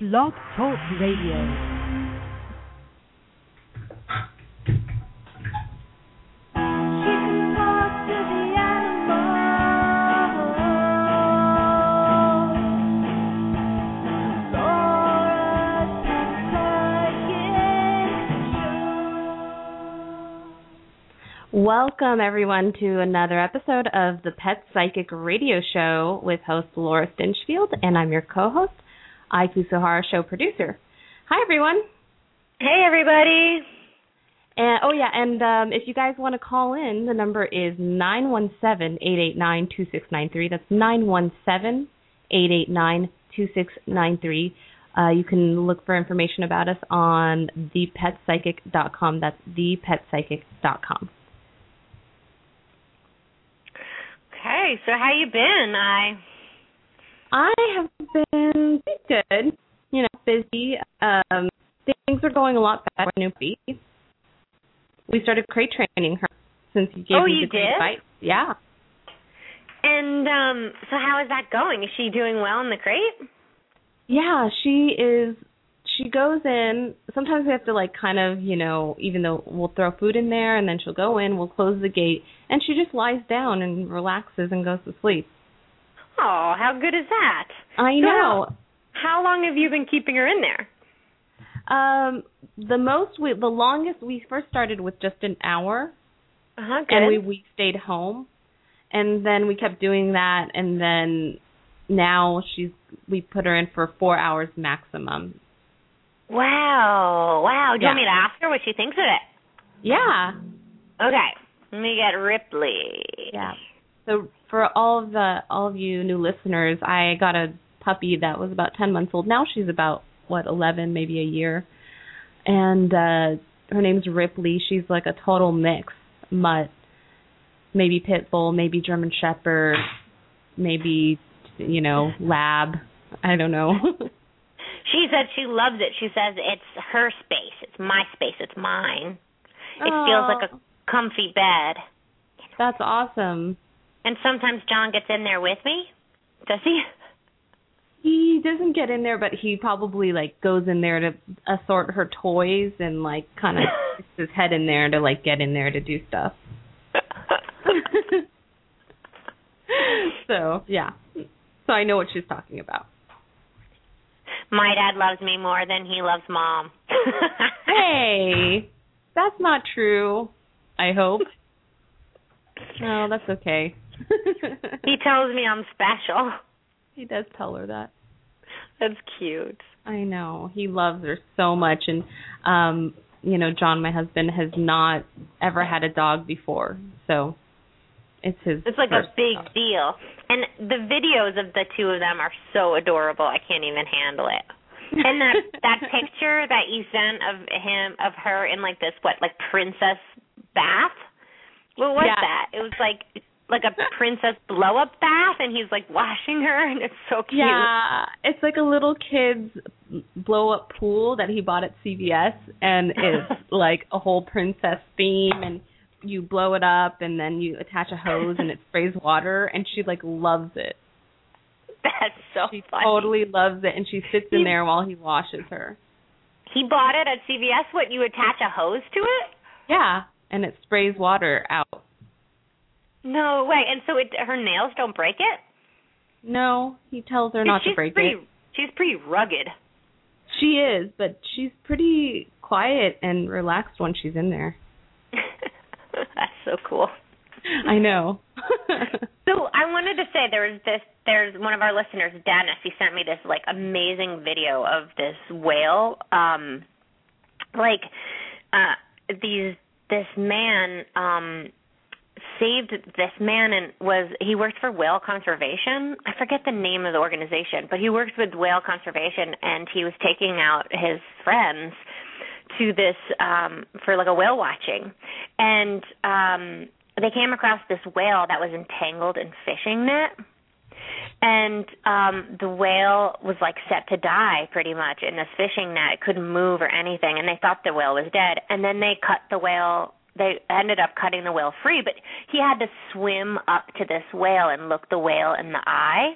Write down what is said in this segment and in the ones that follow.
Blog Talk Radio. Welcome, everyone, to another episode of the Pet Psychic Radio Show with host Laura Stinchfield, and I'm your co host, Ai Kusuhara, show producer. Hi, everyone. Hey, everybody. And oh yeah, and um, if you guys want to call in, the number is nine one seven eight eight nine two six nine three. That's nine one seven eight eight nine two six nine three. Uh, you can look for information about us on thepetpsychic.com. That's thepetpsychic.com. Okay, so how you been? I I have been good. You know, busy. Um, things are going a lot better with Noopy. We started crate training her since you gave Oh, me you the did? Yeah. and um so how is that going? Is she doing well in the crate? Yeah, she is she goes in sometimes we have to like kind of, you know, even though we'll throw food in there and then she'll go in, we'll close the gate and she just lies down and relaxes and goes to sleep. Oh, how good is that? I So know. How long have you been keeping her in there? Um the most we the longest we first started with just an hour Uh-huh, good. and we we stayed home and then we kept doing that and then now she's we put her in for 4 hours maximum. wow. Wow. Do you want me to ask her what she thinks of it? Yeah. Okay. Let me get Ripley. Yeah. So for all of the all of you new listeners, I got a puppy that was about 10 months old. Now she's about what 11, maybe a year. And uh her name's Ripley. She's like a total mix mutt. Maybe pit bull, maybe German shepherd, maybe you know, lab. I don't know. She said she loves it. She says it's her space. It's my space. It's mine. It feels like a comfy bed. That's awesome. And sometimes John gets in there with me. Does he? He doesn't get in there, but he probably like goes in there to assort her toys and like kind of sticks his head in there to like get in there to do stuff. so yeah, so I know what she's talking about. My dad loves me more than he loves mom. Hey, that's not true. I hope. No, that's okay. He tells me I'm special. he does tell her that. That's cute. I know. He loves her so much and um you know, John my husband has not ever had a dog before. So it's his It's like a big dog. deal. And the videos of the two of them are so adorable. I can't even handle it. And that that picture that you sent of him of her in like this what like princess bath. What was Yeah. that? It was like like a princess blow up bath and he's like washing her and it's so cute. Yeah, it's like a little kid's blow up pool that he bought at CVS and it's like a whole princess theme and you blow it up and then you attach a hose and it sprays water and she like loves it. That's so She funny. totally loves it and she sits in there while he washes her. He bought it at CVS. What you attach a hose to it? Yeah, and it sprays water out. No way. And so it her nails don't break it. No, he tells her not to break pretty, it. She's pretty rugged. She is, but she's pretty quiet and relaxed when she's in there. That's so cool. I know. So I wanted to say there was this. There's one of our listeners, Dennis. He sent me this like amazing video of this whale. Um, like uh, these this man um saved this man and was he worked for whale conservation. I forget the name of the organization, but he worked with whale conservation and he was taking out his friends to this um for like a whale watching. And um they came across this whale that was entangled in fishing net and um the whale was like set to die pretty much in this fishing net it couldn't move or anything and they thought the whale was dead and then they cut the whale they ended up cutting the whale free but he had to swim up to this whale and look the whale in the eye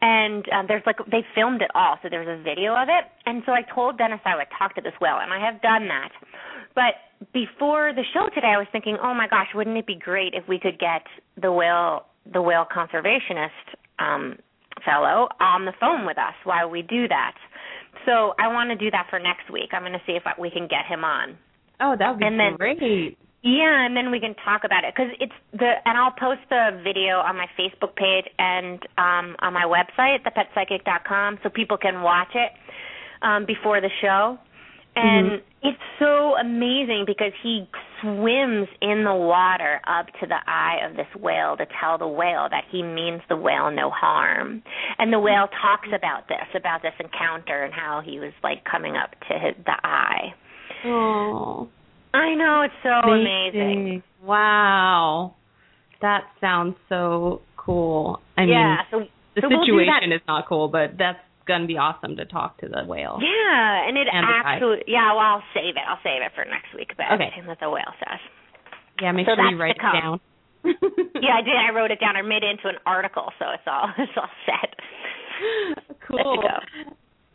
and um, there's like they filmed it all, so there's a video of it. And so I told Dennis I would talk to this whale, and I have done that. But before the show today, I was thinking, oh my gosh, wouldn't it be great if we could get the whale the whale conservationist um, fellow on the phone with us while we do that. So I want to do that for next week. I'm going to see if we can get him on. Oh, that would be and then, great. Yeah, and then we can talk about it because it's the and I'll post the video on my Facebook page and um on my website, thepetpsychic.com, so people can watch it um before the show. And mm-hmm. it's so amazing because he swims in the water up to the eye of this whale to tell the whale that he means the whale no harm. And the whale talks about this, about this encounter and how he was like coming up to his, the eye. Oh. I know it's so amazing. amazing. Wow. That sounds so cool. I yeah, mean, so, the so situation we'll is not cool, but that's gonna be awesome to talk to the whale. Yeah, and it and actually yeah, well I'll save it. I'll save it for next week about okay. everything that the whale says. Yeah, make so sure you write it down. yeah, I did. I wrote it down. I made it into an article, so it's all it's all set. Cool.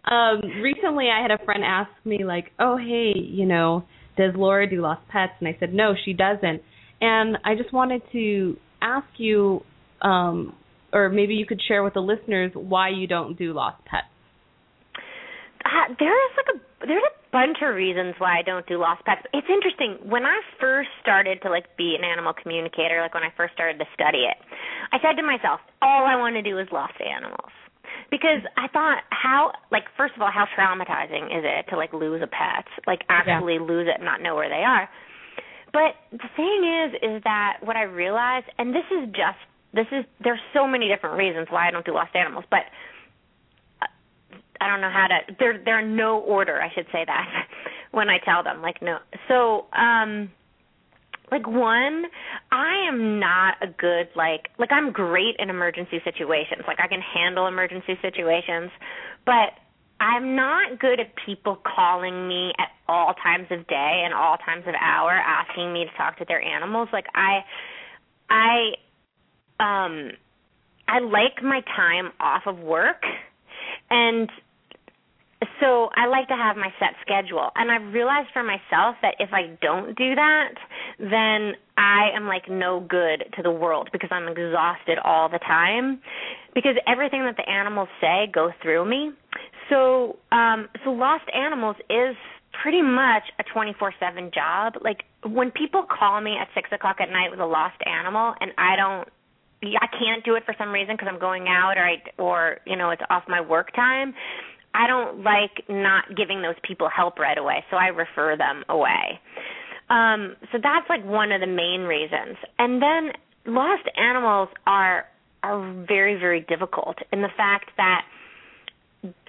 Um, recently, I had a friend ask me like, "Oh, hey, you know, does Laura do lost pets?" And I said, "No, she doesn't." And I just wanted to ask you, um, or maybe you could share with the listeners why you don't do lost pets. Uh, there is like a there's a bunch of reasons why I don't do lost pets. It's interesting when I first started to like be an animal communicator, like when I first started to study it, I said to myself, all I want to do is lost animals because I thought how like first of all how traumatizing is it to like lose a pet? Like actually yeah. lose it and not know where they are. But the thing is is that what I realized and this is just this is there's so many different reasons why I don't do lost animals but uh, I don't know how to there there are no order I should say that when I tell them like no. So um like one i am not a good like like i'm great in emergency situations. Like i can handle emergency situations but i'm not good at people calling me at all times of day and all times of hour asking me to talk to their animals. Like i i um i like my time off of work and so I like to have my set schedule. And I've realized for myself that if I don't do that, then I am like no good to the world because I'm exhausted all the time. Because everything that the animals say goes through me. So um so lost animals is pretty much a 24/7 job. Like when people call me at six o'clock at night with a lost animal, and I don't, I can't do it for some reason because I'm going out or I or you know it's off my work time. I don't like not giving those people help right away, so I refer them away. Um, so that's like one of the main reasons. And then lost animals are are very very difficult in the fact that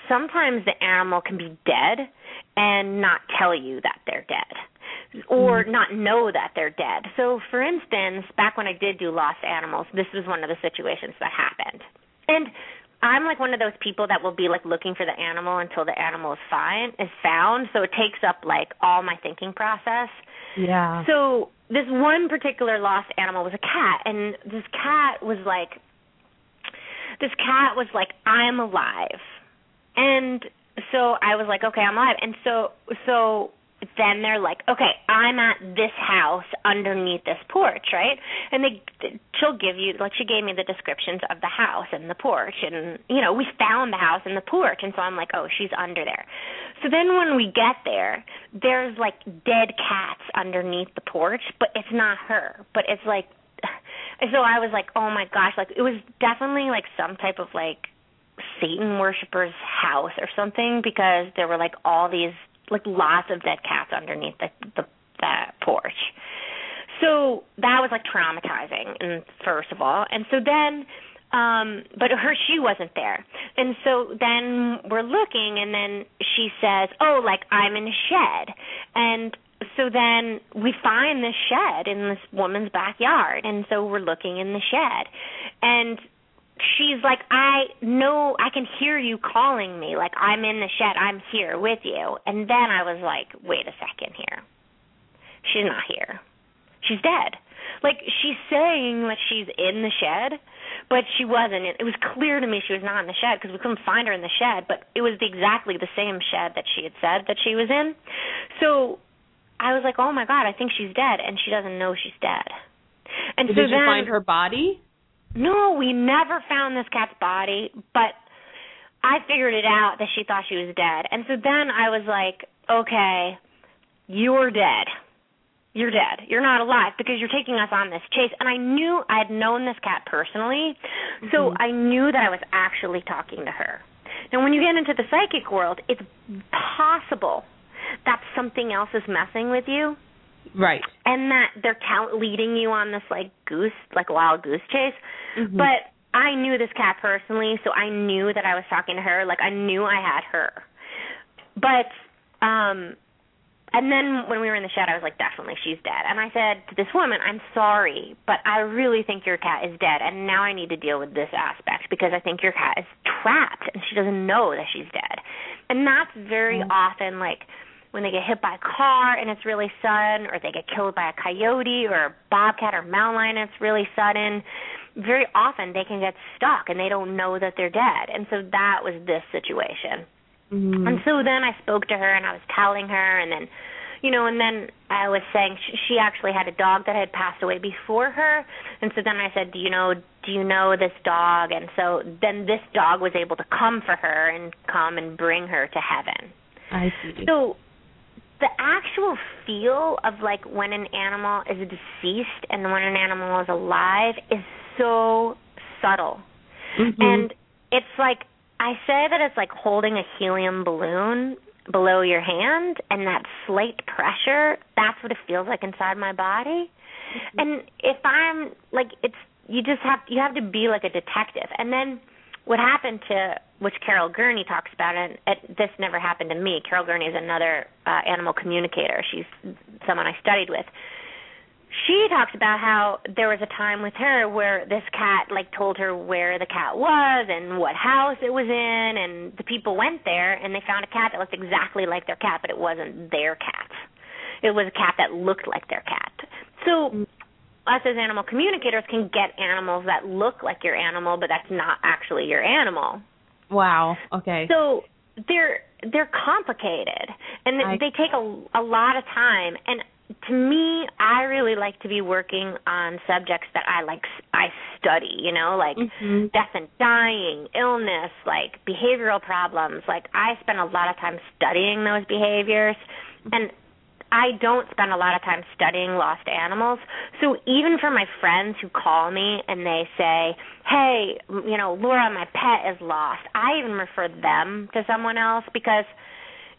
sometimes the animal can be dead and not tell you that they're dead or mm. not know that they're dead. So for instance, back when I did do lost animals, this was one of the situations that happened. And I'm like one of those people that will be like looking for the animal until the animal is fine is found. So it takes up like all my thinking process. Yeah. So this one particular lost animal was a cat, and this cat was like, this cat was like, I'm alive, and so I was like, okay, I'm alive, and so so then they're like, okay, I'm at this house underneath this porch, right? And they she'll give you like she gave me the descriptions of the house and the porch and you know, we found the house and the porch and so I'm like, oh, she's under there. So then when we get there, there's like dead cats underneath the porch, but it's not her, but it's like so I was like, "Oh my gosh, like it was definitely like some type of like Satan worshippers house or something because there were like all these like lots of dead cats underneath the the, the porch. So that was like traumatizing and first of all. And so then um but her shoe wasn't there. And so then we're looking and then she says, "Oh, like I'm in a shed." And so then we find this shed in this woman's backyard and so we're looking in the shed and she's like, I know, I can hear you calling me. Like, I'm in the shed. I'm here with you. And then I was like, wait a second here. She's not here. She's dead. Like, she's saying that she's in the shed, but she wasn't. It was clear to me she was not in the shed because we couldn't find her in the shed, but it was exactly the same shed that she had said that she was in. So I was like, "Oh my god, I think she's dead," and she doesn't know she's dead. And Did so you then, find her body? No, we never found this cat's body, but I figured it out that she thought she was dead. And so then I was like, "Okay, you're dead." you're dead. You're not alive because you're taking us on this chase. And I knew I had known this cat personally, so Mhm. I knew that I was actually talking to her. Now, when you get into the psychic world, it's possible that something else is messing with you Right. and that they're tell- leading you on this like goose, like wild goose chase. Mhm. But I knew this cat personally, so I knew that I was talking to her. Like I knew I had her. But um and then when we were in the shed I was like, Definitely she's dead. And I said to this woman, I'm sorry, but I really think your cat is dead and now I need to deal with this aspect because I think your cat is trapped and she doesn't know that she's dead. And that's very Mhm. often like when they get hit by a car and it's really sudden, or they get killed by a coyote or a bobcat or mountain lion and it's really sudden, very often they can get stuck and they don't know that they're dead. And so that was this situation. Mhm. And so then I spoke to her and I was telling her, and then, you know, and then I was saying she, she actually had a dog that had passed away before her, and so then I said, do you know, do you know this dog? And so then this dog was able to come for her and come and bring her to heaven. I see. So the actual feel of like when an animal is deceased and when an animal is alive is so subtle. Mhm. And it's like I say that it's like holding a helium balloon below your hand and that slight pressure, that's what it feels like inside my body. And if I'm like it's you just have you have to be like a detective. And then what happened to which Carol Gurney talks about and it, this never happened to me. Carol Gurney is another uh, animal communicator. She's someone I studied with she talks about how there was a time with her where this cat like told her where the cat was and what house it was in and the people went there and they found a cat that looked exactly like their cat but it wasn't their cat it was a cat that looked like their cat so us as animal communicators can get animals that look like your animal but that's not actually your animal wow. Okay. so they're they're complicated and I- they take a a lot of time and to me I really like to be working on subjects that I like I study, you know, like Mhm. death and dying, illness, like behavioral problems. Like I spend a lot of time studying those behaviors and I don't spend a lot of time studying lost animals. So even for my friends who call me and they say, "Hey, you know, Laura, my pet is lost." I even refer them to someone else because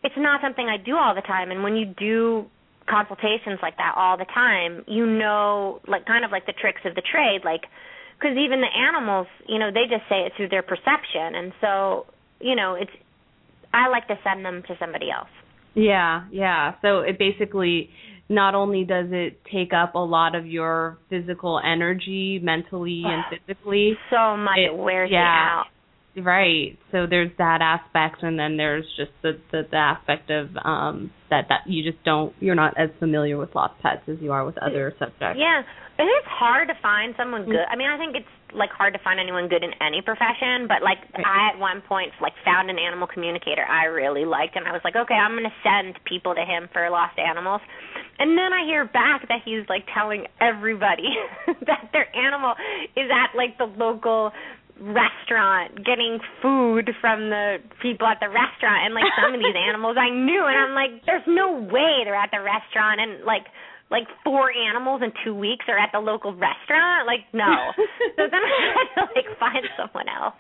it's not something I do all the time and when you do consultations like that all the time, you know, like kind of like the tricks of the trade, like because even the animals, you know, they just say it through their perception, and so you know, it's. I like to send them to somebody else. Yeah, yeah. So it basically not only does it take up a lot of your physical energy, mentally and physically, So much It- it, wears yeah. me out. right? So there's that aspect, and then there's just the the, the aspect of um that that you just don't you're not as familiar with lost pets as you are with other subjects. Yeah, it is hard to find someone good. I mean, I think it's like hard to find anyone good in any profession, but like Right. I at one point like found an animal communicator I really liked, and I was like, okay, I'm going to send people to him for lost animals. And then I hear back that he's like telling everybody that their animal is at like the local restaurant getting food from the people at the restaurant and like some of these animals I knew and I'm like there's no way they're at the restaurant and like like four animals in two weeks or at the local restaurant? Like no. So then I had to like find someone else.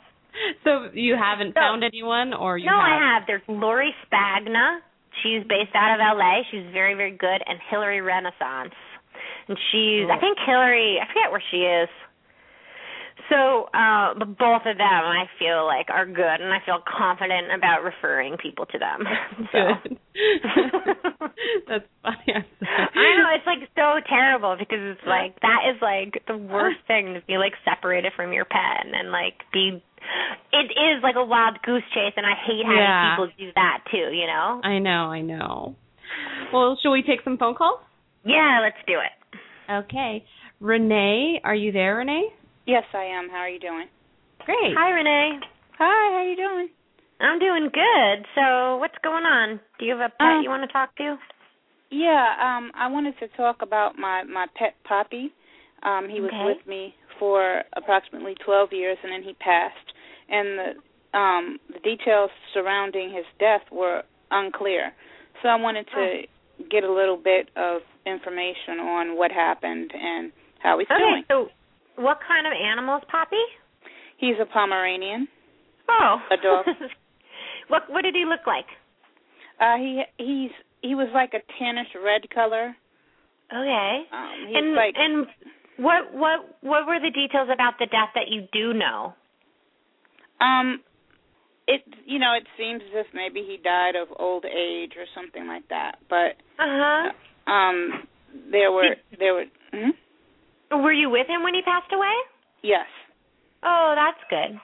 So you haven't So- found anyone, or you no have? I have? there's Lori Spagna. She's based out of LA she's very very good. And Hillary Renaissance. And she's I oh. think Hillary I forget where she is so, uh, both of them I feel like are good, and I feel confident about referring people to them. So. Good. That's funny. I know it's like so terrible because it's like that is like the worst thing to be like separated from your pet and like be. It is like a wild goose chase, and I hate having Yeah. people do that too. You know? I know, I know. Well, shall we take some phone calls? Yeah, let's do it. Okay. Renee, are you there, Renee? Yes, I am. How are you doing? Great. Hi, Renee. Hi, how are you doing? I'm doing good. So, what's going on? Do you have a pet Um, you want to talk to? Yeah, um, I wanted to talk about my my pet Poppy. Um, he was Okay. with me for approximately 12 years, and then he passed. And the um, the details surrounding his death were unclear. So I wanted to get a little bit of information on what happened and how he's Okay, doing. so what kind of animal is Poppy? He's a Pomeranian. Oh, A dog. what what did he look like? Uh, he he's he was like a tannish red color. Okay. Um, and like and what what what were the details about the death that you do know? Um, it you know it seems as if maybe he died of old age or something like that. But Uh huh. um, there were there were hmm? Were you with him when he passed away? yes. Oh, that's good.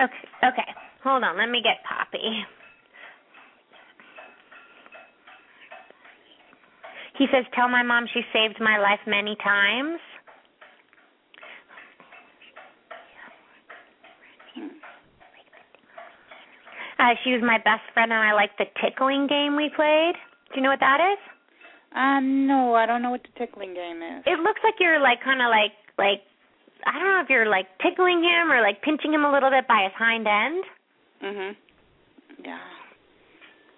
Okay. Okay. Hold on. Let me get Poppy. He says, "Tell my mom she saved my life many times." Uh, she was my best friend, and I liked the tickling game we played. Do you know what that is? Uh, no, I don't know what the tickling game is. It looks like you're like kind of like like I don't know if you're like tickling him or like pinching him a little bit by his hind end. Mhm. Yeah.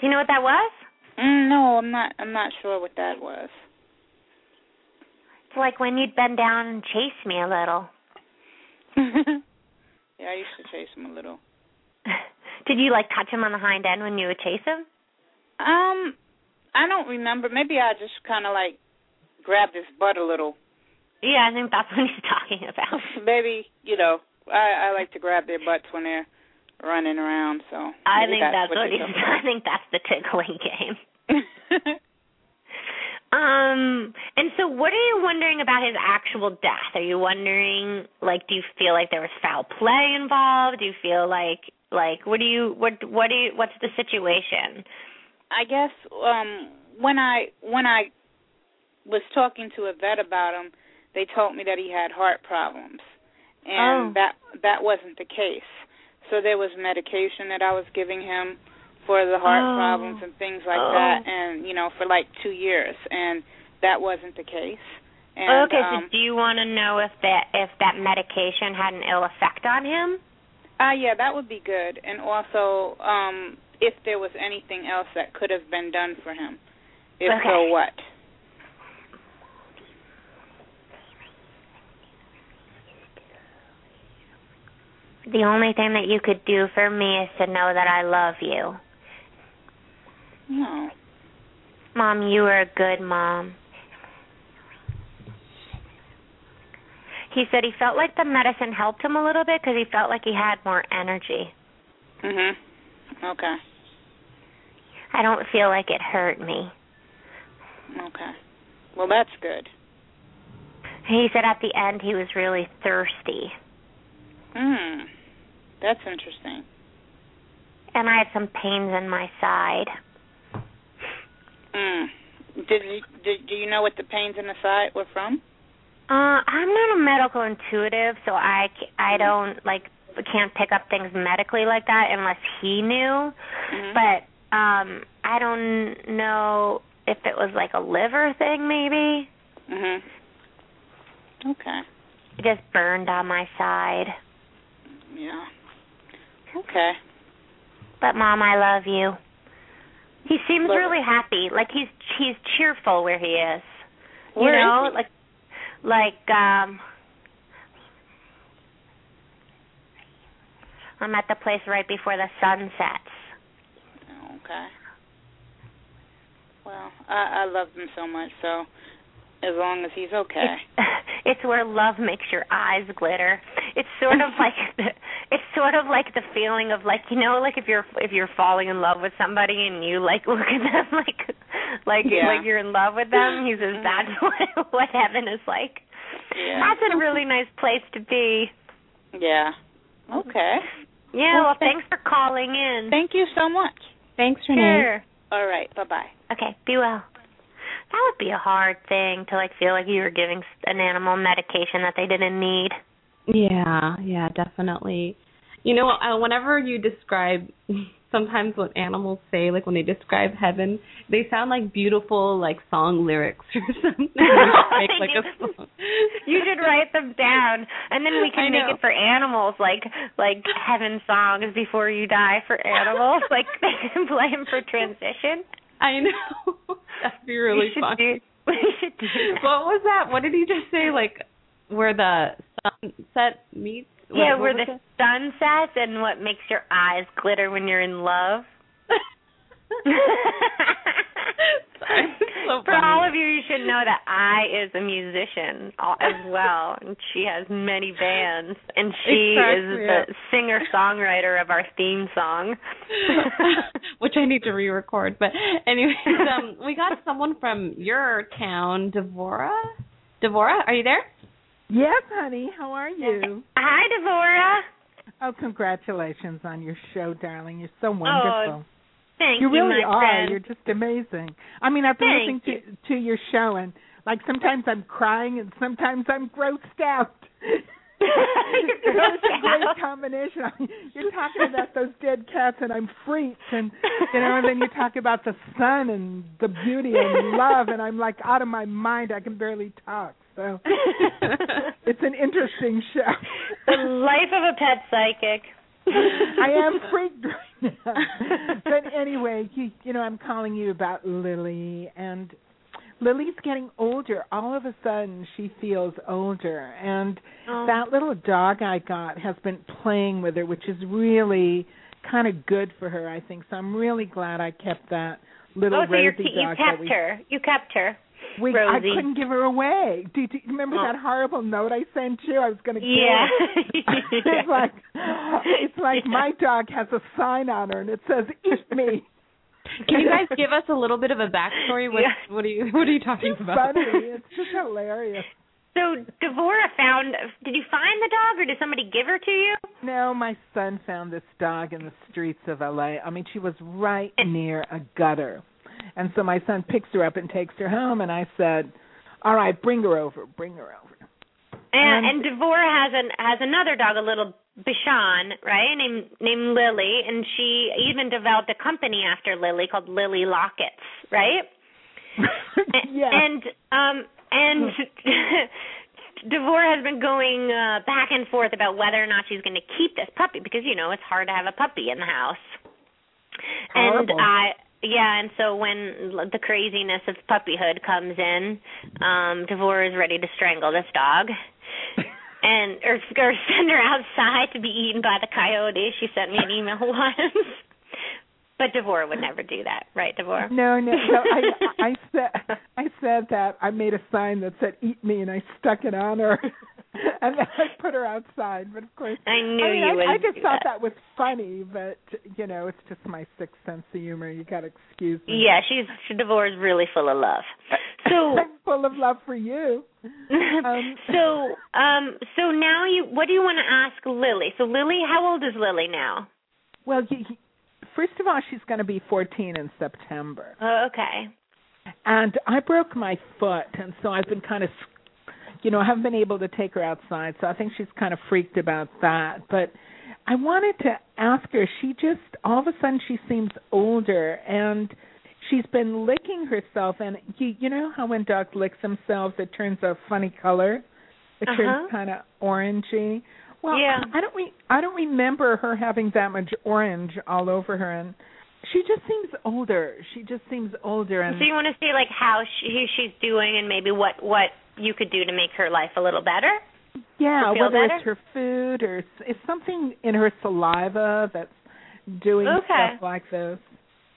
Do you know what that was? Mm, no, I'm not. I'm not sure what that was. It's like when you'd bend down and chase me a little. yeah, I used to chase him a little. Did you like touch him on the hind end when you would chase him? Um, I don't remember. Maybe I just kind of like grabbed his butt a little. Yeah, I think that's what he's talking about. Maybe you know, I I like to grab their butts when they're running around. So I think that's, what you're he's. I think that's the tickling game. Um, and so what are you wondering about his actual death? Are you wondering like do you feel like there was foul play involved? Do you feel like like what do you what what do you what's the situation? I guess um when I when I was talking to a vet about him, they told me that he had heart problems. And Oh. that that wasn't the case. So there was medication that I was giving him for the heart Oh. problems and things like Oh. that and you know for like 2 years and that wasn't the case. And okay, um so do you want to know if that if that medication had an ill effect on him? Uh yeah, that would be good. And also, um, if there was anything else that could have been done for him. If so what? The only thing that you could do for me is to know that I love you. No. Mom, you are a good mom. He said he felt like the medicine helped him a little bit because he felt like he had more energy. Mhm. Okay. I don't feel like it hurt me. Okay. Well, that's good. He said at the end he was really thirsty. Hmm. That's interesting. And I had some pains in my side. Hmm. Did you did do you know what the pains in the side were from? Uh, I'm not a medical intuitive, so I I don't like can't pick up things medically like that unless he knew. Mhm. But um I don't know if it was like a liver thing maybe. Mhm. Okay. It just burned on my side. Yeah. Okay. But mom, I love you. He seems Love really happy. Like he's he's cheerful where he is. Where you is know, he? like like um I'm at the place right before the sun sets. Okay. Well, I I love him so much, so as long as he's okay. It's, it's where love makes your eyes glitter. It's sort of like the, it's sort of like the feeling of like you know like if you're if you're falling in love with somebody and you like look at them like like Yeah. like you're in love with them. He says mm-hmm. that's what what heaven is like. Yeah. That's a really nice place to be. Yeah. Okay. Yeah, Well, well, thank- thanks for calling in. Thank you so much. Thanks, Renee. Sure. All right. Bye bye. Okay, be well. That would be a hard thing to like feel like you were giving an animal medication that they didn't need. Yeah, yeah, definitely. You know, uh, whenever you describe, sometimes what animals say, like when they describe heaven, they sound like beautiful, like song lyrics or something. make like a. You should write them down, and then we can make it for animals, like like heaven songs before you die for animals. like they can play them for transition. I know. That'd be really we fun. Do, we should do that. What was that? What did he just say? Like where the sunset meets? Yeah, where the was sun sets and what makes your eyes glitter when you're in love. so For all of you, you should know that Ai is a musician as well, and she has many bands, and she cracks is the singer songwriter of our theme song. Which I need to re-record. But anyways, um, we got someone from your town, Devora. Devora, are you there? Yes, honey. How are you? Hi, Devora. Oh, congratulations on your show, darling. You're so oh, wonderful. Oh, Thank you really my are. friend. You're just amazing. I mean, I've been Thank listening to to your show, and like sometimes I'm crying, and sometimes I'm grossed out. it's a great combination. I mean, you're talking about those dead cats, and I'm freaked, and you know, and then you talk about the sun and the beauty and love, and I'm like out of my mind. I can barely talk. So it's an interesting show. the life of a pet psychic. I am freaked right now. but anyway, you, you know, I'm calling you about Lily, and Lily's getting older. All of a sudden, she feels older, and Oh. that little dog I got has been playing with her, which is really kind of good for her, I think. So I'm really glad I kept that little oh, so you're, Rosie you kept we her. You kept her. We I couldn't give her away. Do, do you remember Oh. that horrible note I sent you? I was going to kill Yeah. her. it's like it's like my dog has a sign on her and it says "Eat me." Can you guys give us a little bit of a backstory? What, Yeah. what are you What are you talking It's about? funny. It's just hilarious. So Devora found. Did you find the dog, or did somebody give her to you? No, my son found this dog in the streets of LA. I mean, she was right near a gutter. And so my son picks her up and takes her home and I said, "All right, bring her over. Bring her over." And, and Devora has an has another dog, a little Bichon, right? Named named Lily, and she even developed a company after Lily called Lily Lockets, right? Yeah. And um and Devora has been going uh back and forth about whether or not she's going to keep this puppy because you know it's hard to have a puppy in the house. Horrible. And I yeah, and so when l- the craziness of puppyhood comes in, um Devora is ready to strangle this dog. and or, or send her outside to be eaten by the coyote. She sent me an email once. But Devora would never do that, right, Devora? No, no, no. I I said I said that I made a sign that said "Eat me" and I stuck it on her, and then I put her outside. But of course, I knew I mean, you I, would. I just thought that. that was funny, but you know, it's just my sixth sense of humor. You got to excuse me. Yeah, she's Devora's really full of love. So I'm full of love for you. Um, so um so now you what do you want to ask Lily? So Lily, how old is Lily now? Well, you, you- first of all, she's going to be 14 in September, Oh, okay. and I broke my foot, and so I've been kind of, you know, I haven't been able to take her outside. So I think she's kind of freaked about that. But I wanted to ask her. She just all of a sudden she seems older, and she's been licking herself. And you, you know how when dogs lick themselves, it turns a funny color. It Uh-huh. turns kind of orangey. Well, Yeah. I don't re- I don't remember her having that much orange all over her, and she just seems older. She just seems older, and So you want to see like how she she's doing and maybe what what you could do to make her life a little better? yeah, whether better? it's her food or it's something in her saliva that's doing Okay. stuff like this.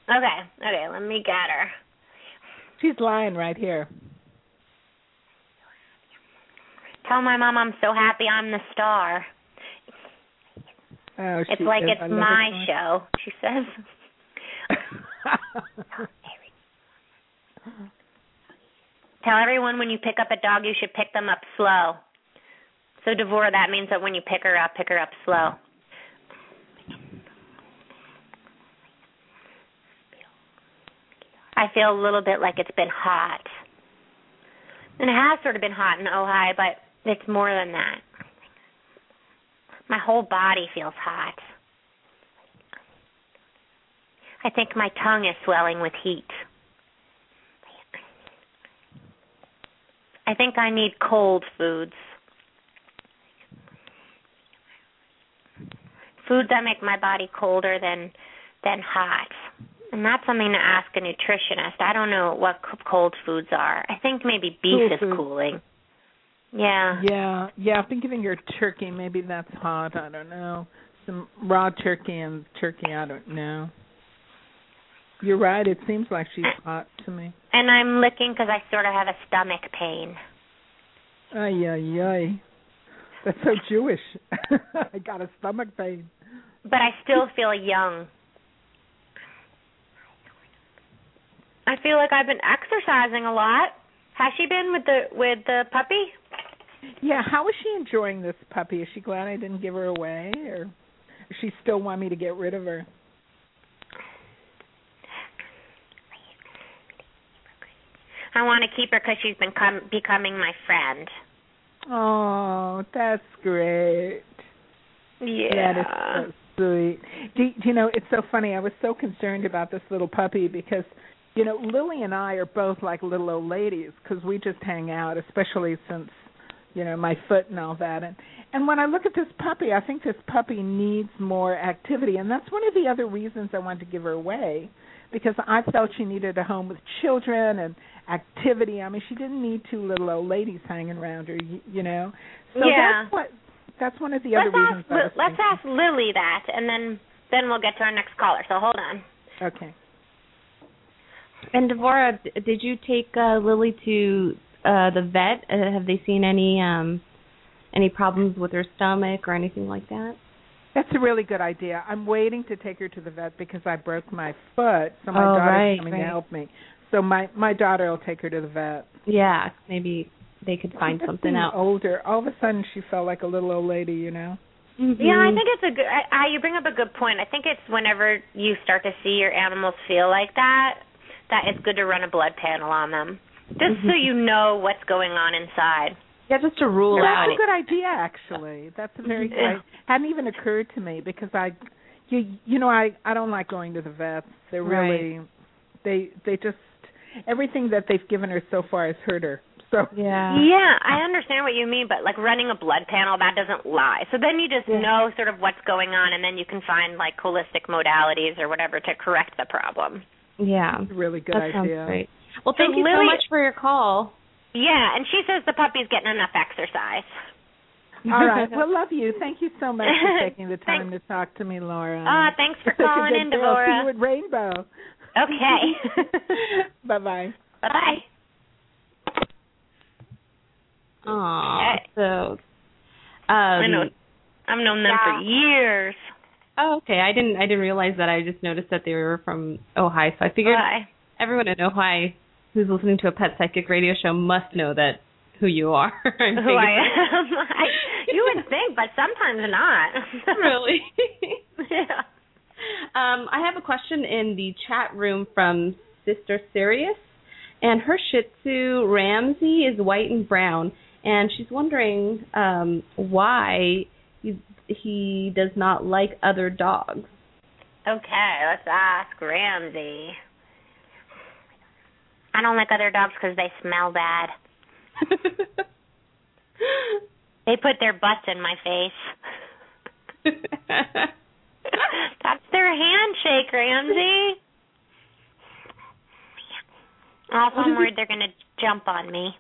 Okay. Okay, let me get her. She's lying right here. Tell my mom I'm so happy I'm the star. Oh, It's like is. it's my her show, she says. Tell everyone when you pick up a dog, you should pick them up slow. So, Devora, that means that when you pick her up, pick her up slow. I feel a little bit like it's been hot. And it has sort of been hot in Ojai, but it's more than that. My whole body feels hot. I think my tongue is swelling with heat. I think I need cold foods. Foods that make my body colder than than hot. And that's something to ask a nutritionist. I don't know what cold foods are. I think maybe beef Cool is food. cooling. Yeah. Yeah, yeah. I'm thinking of your turkey. Maybe that's hot. I don't know. Some raw turkey and turkey. I don't know. You're right. It seems like she's hot to me. And I'm licking because I sort of have a stomach pain. Ay ay ay. That's so Jewish. I got a stomach pain. But I still feel young. I feel like I've been exercising a lot. Has she been with the with the puppy? Yeah, how is she enjoying this puppy? Is she glad I didn't give her away, or does she still want me to get rid of her? I want to keep her because she's been com- becoming my friend. Oh, that's great. Yeah. That is so sweet. Do, do you know, it's so funny. I was so concerned about this little puppy because, you know, Lily and I are both like little old ladies because we just hang out, especially since, you know, my foot and all that. And and when I look at this puppy, I think this puppy needs more activity, and that's one of the other reasons I wanted to give her away because I felt she needed a home with children and activity. I mean, she didn't need two little old ladies hanging around her, you, you know. So Yeah. that's what that's one of the other let's reasons ask I was let's thinking. ask Lily that, and then then we'll get to our next caller. So hold on. Okay. And Devora, did you take uh, Lily to uh, the vet? Uh, have they seen any um, any problems with her stomach or anything like that? That's a really good idea. I'm waiting to take her to the vet because I broke my foot, so my Oh, daughter's right, coming right. to help me. So my my daughter will take her to the vet. Yeah, maybe they could find She's something getting out. Older, all of a sudden she felt like a little old lady, you know. Yeah, I think it's a good. I, I, you bring up a good point. I think it's whenever you start to see your animals feel like that, that it's good to run a blood panel on them, just so mm-hmm. you know what's going on inside. yeah, just to rule That's out. a good idea, actually. That's a very good. Yeah. Hadn't even occurred to me because I, you you know I I don't like going to the vets. They're Right. really, they they just everything that they've given her so far has hurt her. So Yeah. Yeah, I understand what you mean, but like running a blood panel, that doesn't lie. So then you just Yeah. know sort of what's going on, and then you can find like holistic modalities or whatever to correct the problem. Yeah. really good that idea. sounds great. Well, So thank you so much for your call. Yeah, and she says the puppy's getting enough exercise. All right. Well, love you. Thank you so much for taking the time to talk to me, Laura. Ah, thanks for You're calling good in, girl. See Devorah. you at Rainbow. Okay. bye bye. Bye. Aw. Okay. So. Um, I know. I've known them for years. Oh, okay. I didn't. I didn't realize that. I just noticed that they were from Ojai, so I figured Bye. everyone in Ojai who's listening to a pet psychic radio show must know that who you are. I'm Who I am. I, you would think, but sometimes not. really. yeah. Um, I have a question in the chat room from Sister Sirius, and her Shih Tzu Ramsey is white and brown, and she's wondering um, why he he does not like other dogs. Okay, let's ask Ramsey. I don't like other dogs because they smell bad. They put their butts in my face. That's their handshake, Ramsey. Also, I'm worried they're going to jump on me.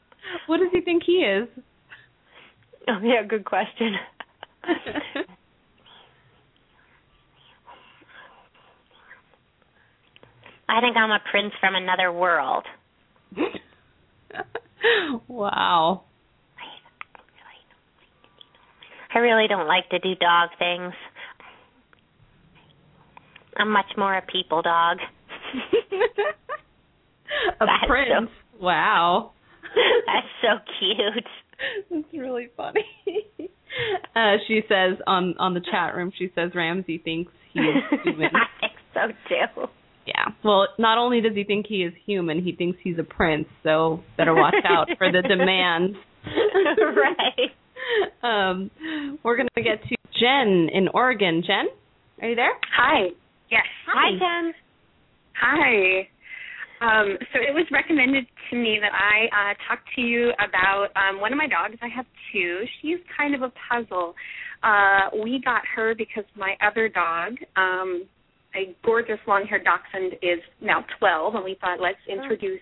what does he think he is? Oh, yeah, good question. I think I'm a prince from another world. wow. I really don't like to do dog things. I'm much more a people dog. a That's prince. Wow. That's so cute. That's really funny. Uh, she says on on the chat room. She says Ramsey thinks he is human. I think so too. Yeah. Well, not only does he think he is human, he thinks he's a prince. So better watch out for the demands. right. Um, we're gonna get to Jen in Oregon. Jen, are you there? Hi. Yes. Hi, Jen. Hi. Um, so it was recommended to me that I uh, talk to you about um, one of my dogs. I have two. She's kind of a puzzle. Uh, we got her because my other dog, um, a gorgeous long-haired dachshund, is now 12, and we thought let's oh. introduce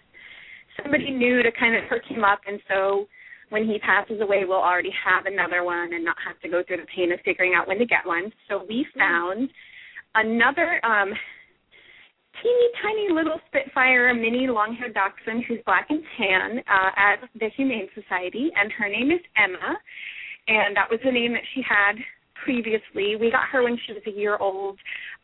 somebody new to kind of perk him up. And so when he passes away, we'll already have another one and not have to go through the pain of figuring out when to get one. So we mm. found another um, teeny tiny little Spitfire a mini long haired dachshund who's black and tan uh, at the Humane Society, and her name is Emma. And that was the name that she had previously. We got her when she was a year old.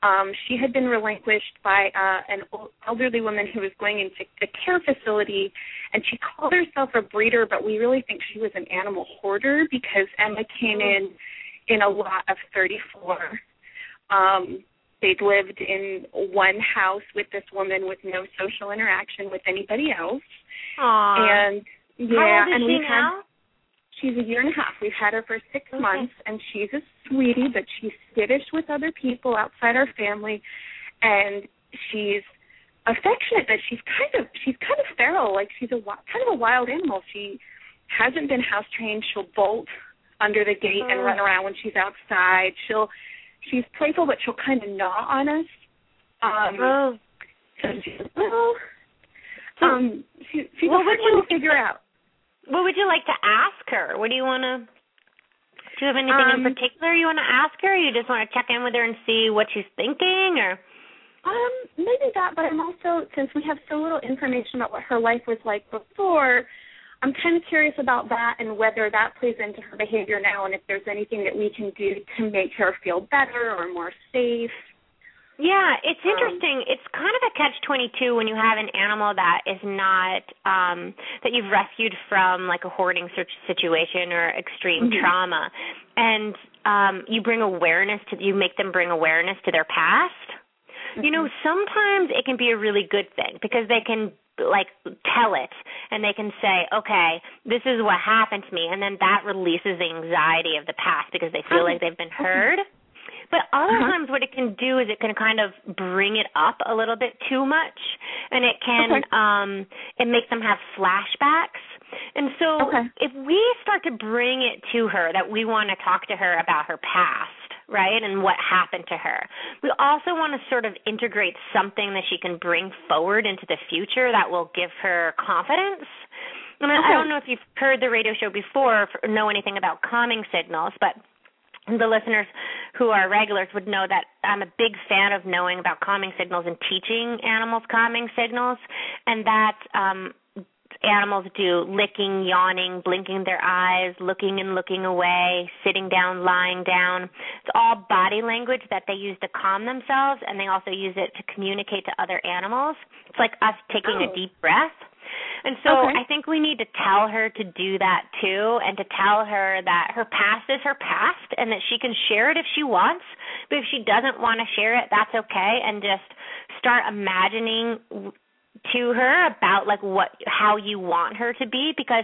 Um, she had been relinquished by uh, an elderly woman who was going into a care facility, and she called herself a breeder, but we really think she was an animal hoarder because Emma came in in a lot of 34. Um, they'd lived in one house with this woman with no social interaction with anybody else. Aww. And yeah, How old is and she we've now? had she's a year and a half. We've had her for six Okay. months and she's a sweetie, but she's skittish with other people outside our family and she's affectionate but she's kind of she's kind of feral, like she's a kind of a wild animal. She hasn't been house trained. She'll bolt under the gate and Oh. run around when she's outside. She'll she's playful but she'll kind of gnaw on us. Um Oh. so she's a little um she she's a hard one to figure out. What would you like to ask her? What do you want to? Do you have anything Um, in particular you want to ask her? Or you just want to check in with her and see what she's thinking, or? Um, maybe that, but I'm also since we have so little information about what her life was like before, I'm kind of curious about that and whether that plays into her behavior now, and if there's anything that we can do to make her feel better or more safe. Yeah, it's Um, interesting. it's kind of a catch twenty two when you have an animal that is not um that you've rescued from like a hoarding situation or extreme Mhm. trauma. And um you bring awareness to you make them bring awareness to their past. You know, sometimes it can be a really good thing because they can like tell it and they can say, "Okay, this is what happened to me." And then that releases the anxiety of the past because they feel Oh, like they've been heard. But other Uh-huh. times what it can do is it can kind of bring it up a little bit too much and it can Okay. um it makes them have flashbacks. And so Okay. if we start to bring it to her that we want to talk to her about her past, right? And what happened to her. We also want to sort of integrate something that she can bring forward into the future that will give her confidence. And I- I Okay. don't know if you've heard the radio show before or know anything about calming signals, but the listeners who are regulars would know that I'm a big fan of knowing about calming signals and teaching animals calming signals, and that um, animals do licking, yawning, blinking their eyes, looking and looking away, sitting down, lying down. It's all body language that they use to calm themselves, and they also use it to communicate to other animals. It's like us taking Oh. a deep breath. And so Okay. I think we need to tell her to do that too and to tell her that her past is her past and that she can share it if she wants. But if she doesn't want to share it, that's okay and just start imagining to her about like what how you want her to be because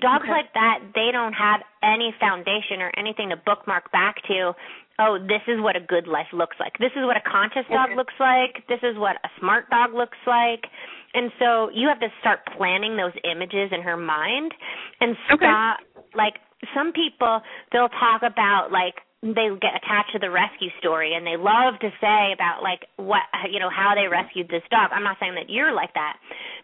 dogs Okay. like that they don't have any foundation or anything to bookmark back to oh this is what a good life looks like this is what a conscious dog looks like this is what a smart dog looks like and so you have to start planning those images in her mind and Okay. like some people they'll talk about like they get attached to the rescue story and they love to say about like what you know how they rescued this dog. I'm not saying that you're like that.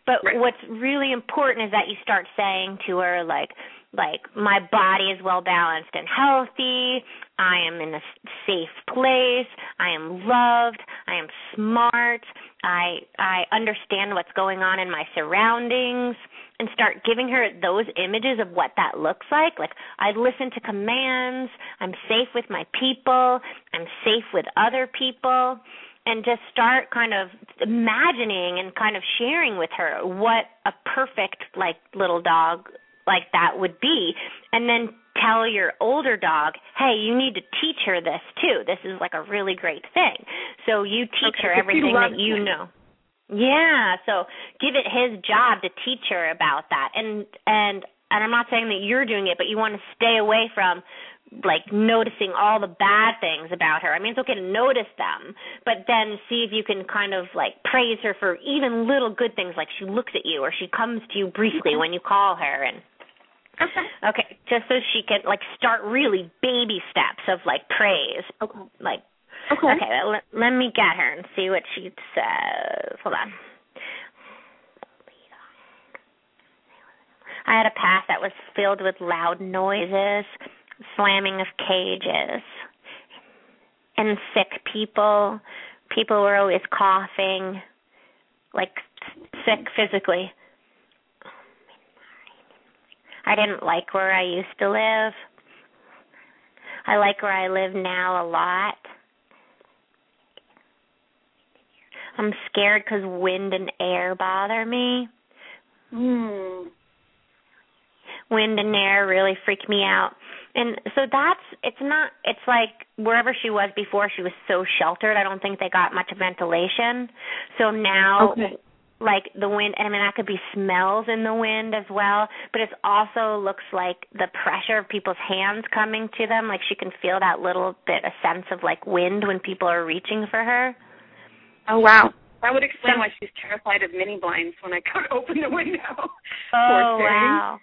But Right. what's really important is that you start saying to her like like my body is well balanced and healthy. I am in a safe place. I am loved. I am smart. I I understand what's going on in my surroundings and start giving her those images of what that looks like. Like I listen to commands. I'm safe with my people. I'm safe with other people and just start kind of imagining and kind of sharing with her what a perfect like little dog like that would be and then tell your older dog hey you need to teach her this too this is like a really great thing so you teach Okay, her everything that you it. know yeah so give it his job to teach her about that and and and i'm not saying that you're doing it but you want to stay away from like noticing all the bad things about her. I mean, it's okay to notice them, but then see if you can kind of like praise her for even little good things, like she looks at you or she comes to you briefly when you call her and. Okay. Okay, just so she can like start really baby steps of like praise, Okay. like Okay. Okay, let, let me get her and see what she says. Hold on. I had a past that was filled with loud noises, slamming of cages, and sick people. People were always coughing, like sick physically. I didn't like where I used to live. I like where I live now a lot. I'm scared because wind and air bother me. Hmm. Wind and air really freak me out. And so that's it's not it's like wherever she was before she was so sheltered, I don't think they got much ventilation. So now Okay. like the wind and I mean that could be smells in the wind as well, but it also looks like the pressure of people's hands coming to them, like she can feel that little bit a sense of like wind when people are reaching for her. Oh wow. That would explain why she's terrified of mini blinds when I go to open the window. Oh wow.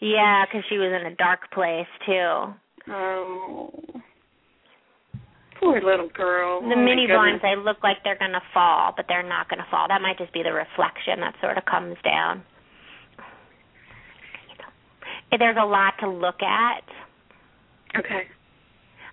Yeah, because she was in a dark place too. Oh. Poor little girl. The oh, mini blinds, they look like they're gonna fall, but they're not gonna fall. That might just be the reflection that sort of comes down. There's a lot to look at. Okay.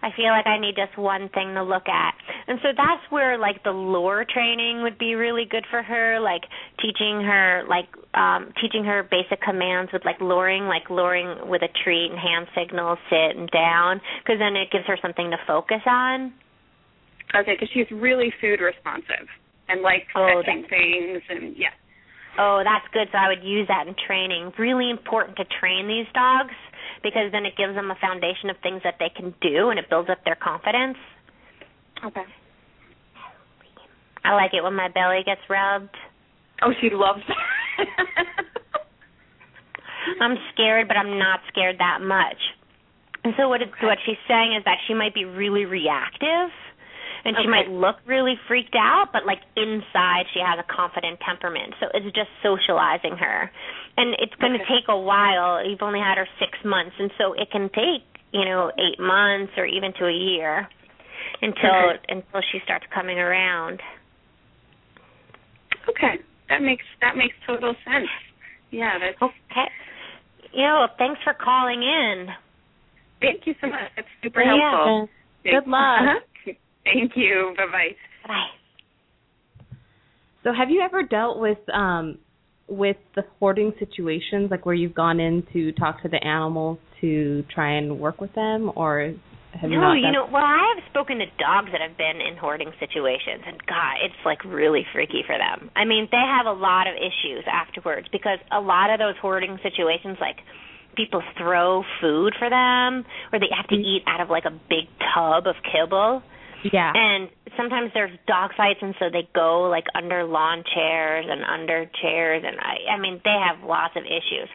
I feel like I need just one thing to look at. And so that's where like the lure training would be really good for her, like teaching her like um teaching her basic commands with like luring, like luring with a treat and hand signals, sit and down, because then it gives her something to focus on. Okay, because she's really food responsive and likes Oh, things and yeah. Oh, that's good. So I would use that in training. Really important to train these dogs because then it gives them a foundation of things that they can do and it builds up their confidence. Okay. I like it when my belly gets rubbed. Oh, she loves that. I'm scared, but I'm not scared that much. And so what it, what she's saying is that she might be really reactive, and she Okay. might look really freaked out, but like inside she has a confident temperament. So it's just socializing her, and it's going to take a while. You've only had her six months, and so it can take you know eight months or even to a year until Okay. until she starts coming around. okay. That makes that makes total sense. Yeah, that's Okay. You know, thanks for calling in. thank you so much. That's super Yeah. helpful. Good luck. Uh-huh. Thank you. Bye bye. Bye. So have you ever dealt with um with the hoarding situations like where you've gone in to talk to the animals to try and work with them or have you no, not you know, well, I have spoken to dogs that have been in hoarding situations, and God, it's like really freaky for them. I mean, they have a lot of issues afterwards because a lot of those hoarding situations, like people throw food for them, or they have to Mm. eat out of like a big tub of kibble. Yeah. And sometimes there's dog fights, and so they go like under lawn chairs and under chairs, and I, I mean, they have lots of issues.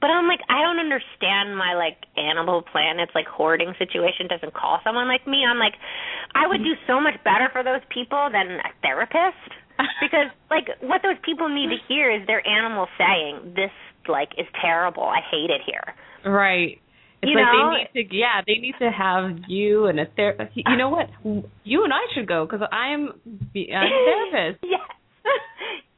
But I'm like, I don't understand my like Animal Planet's like hoarding situation doesn't call someone like me. I'm like, I would do so much better for those people than a therapist because like what those people need to hear is their animal saying this like is terrible. I hate it here. Right. It's You like know? they need to, yeah, they need to have you and a therapist. You know what? You and I should go because I'm I'm a therapist. yes.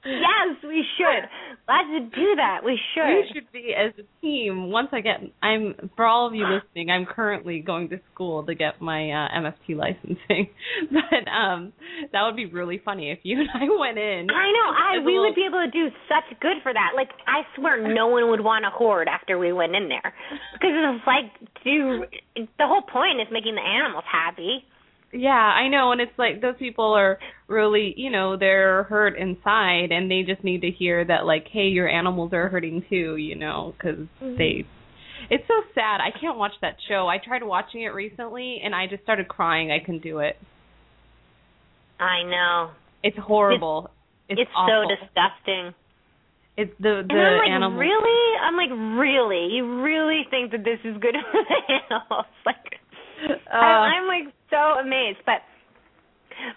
Yes, we should. Let's do that. We should. We should be as a team. Once I get, I'm for all of you listening. I'm currently going to school to get my uh, MFT licensing, but um, that would be really funny if you and I went in. I know. I we little- would be able to do such good for that. Like I swear, no one would want to hoard after we went in there because it's like, do the whole point is making the animals happy. Yeah, I know, and it's like those people are really, you know, they're hurt inside, and they just need to hear that, like, hey, your animals are hurting too, you know, because mm-hmm. they. It's so sad. I can't watch that show. I tried watching it recently, and I just started crying. I couldn't do it. I know. It's horrible. It's, It's, awful. so disgusting. It's the the and I'm like, animals. really? I'm like, really? You really think that this is good for the animals? Like, Uh, I, I'm like so amazed, but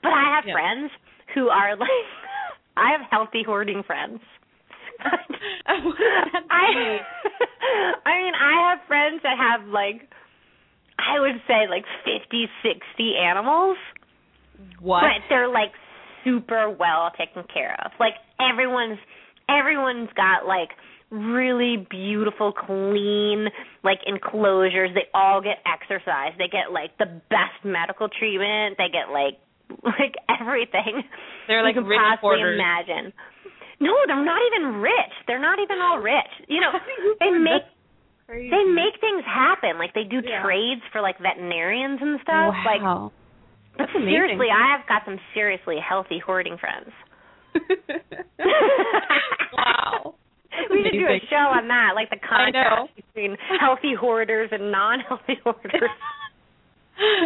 but I have Yeah. friends who are like I have healthy hoarding friends. I I mean, I have friends that have like I would say like fifty, sixty animals, what? but they're like super well taken care of. Like everyone's everyone's got like really beautiful clean like enclosures. They all get exercise. They get like the best medical treatment. They get like like everything They're like you can rich possibly imagine. No, they're not even rich. They're not even all rich. You know, they make Crazy. they make things happen. Like they do Yeah. trades for like veterinarians and stuff. Like Wow. but That's amazing. seriously, I have got some seriously healthy hoarding friends. wow. We should do a show on that, like the contrast between healthy hoarders and non-healthy hoarders.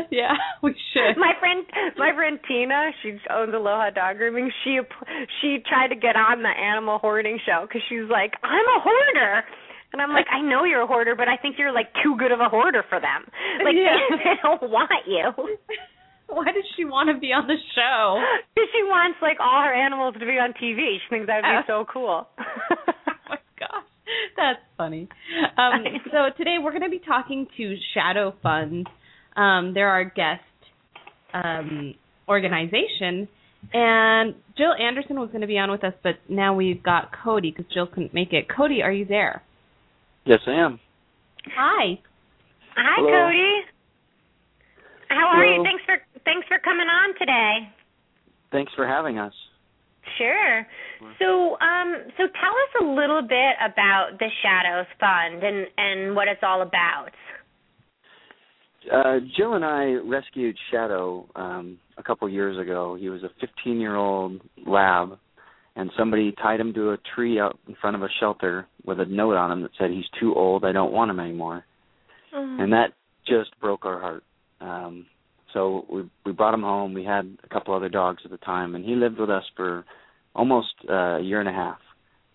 yeah, we should. my friend, my friend Tina, she owns Aloha Dog Grooming. She she tried to get on the animal hoarding show because she's like, I'm a hoarder. And I'm like, I know you're a hoarder, but I think you're like too good of a hoarder for them. Like Yeah. they, they don't want you. Why does she want to be on the show? Because she wants like all her animals to be on TV. She thinks that'd be Oh. so cool. Oh my gosh, that's funny. Um, so today we're going to be talking to Shadow Fund. Um, they're our guest um, organization, and Jill Anderson was going to be on with us, but now we've got Cody because Jill couldn't make it. Cody, are you there? Yes, I am. Hi. Hi, Hello. Cody. How are you? Thanks for thanks for coming on today. Thanks for having us. Sure. So, um, so tell us a little bit about the Shadows Fund and and what it's all about. Uh, Jill and I rescued Shadow um, a couple years ago. He was a 15-year-old lab, and somebody tied him to a tree out in front of a shelter with a note on him that said, "He's too old. I don't want him anymore." And that just broke our heart. Um, so we we brought him home. We had a couple other dogs at the time, and he lived with us for almost uh, a year and a half.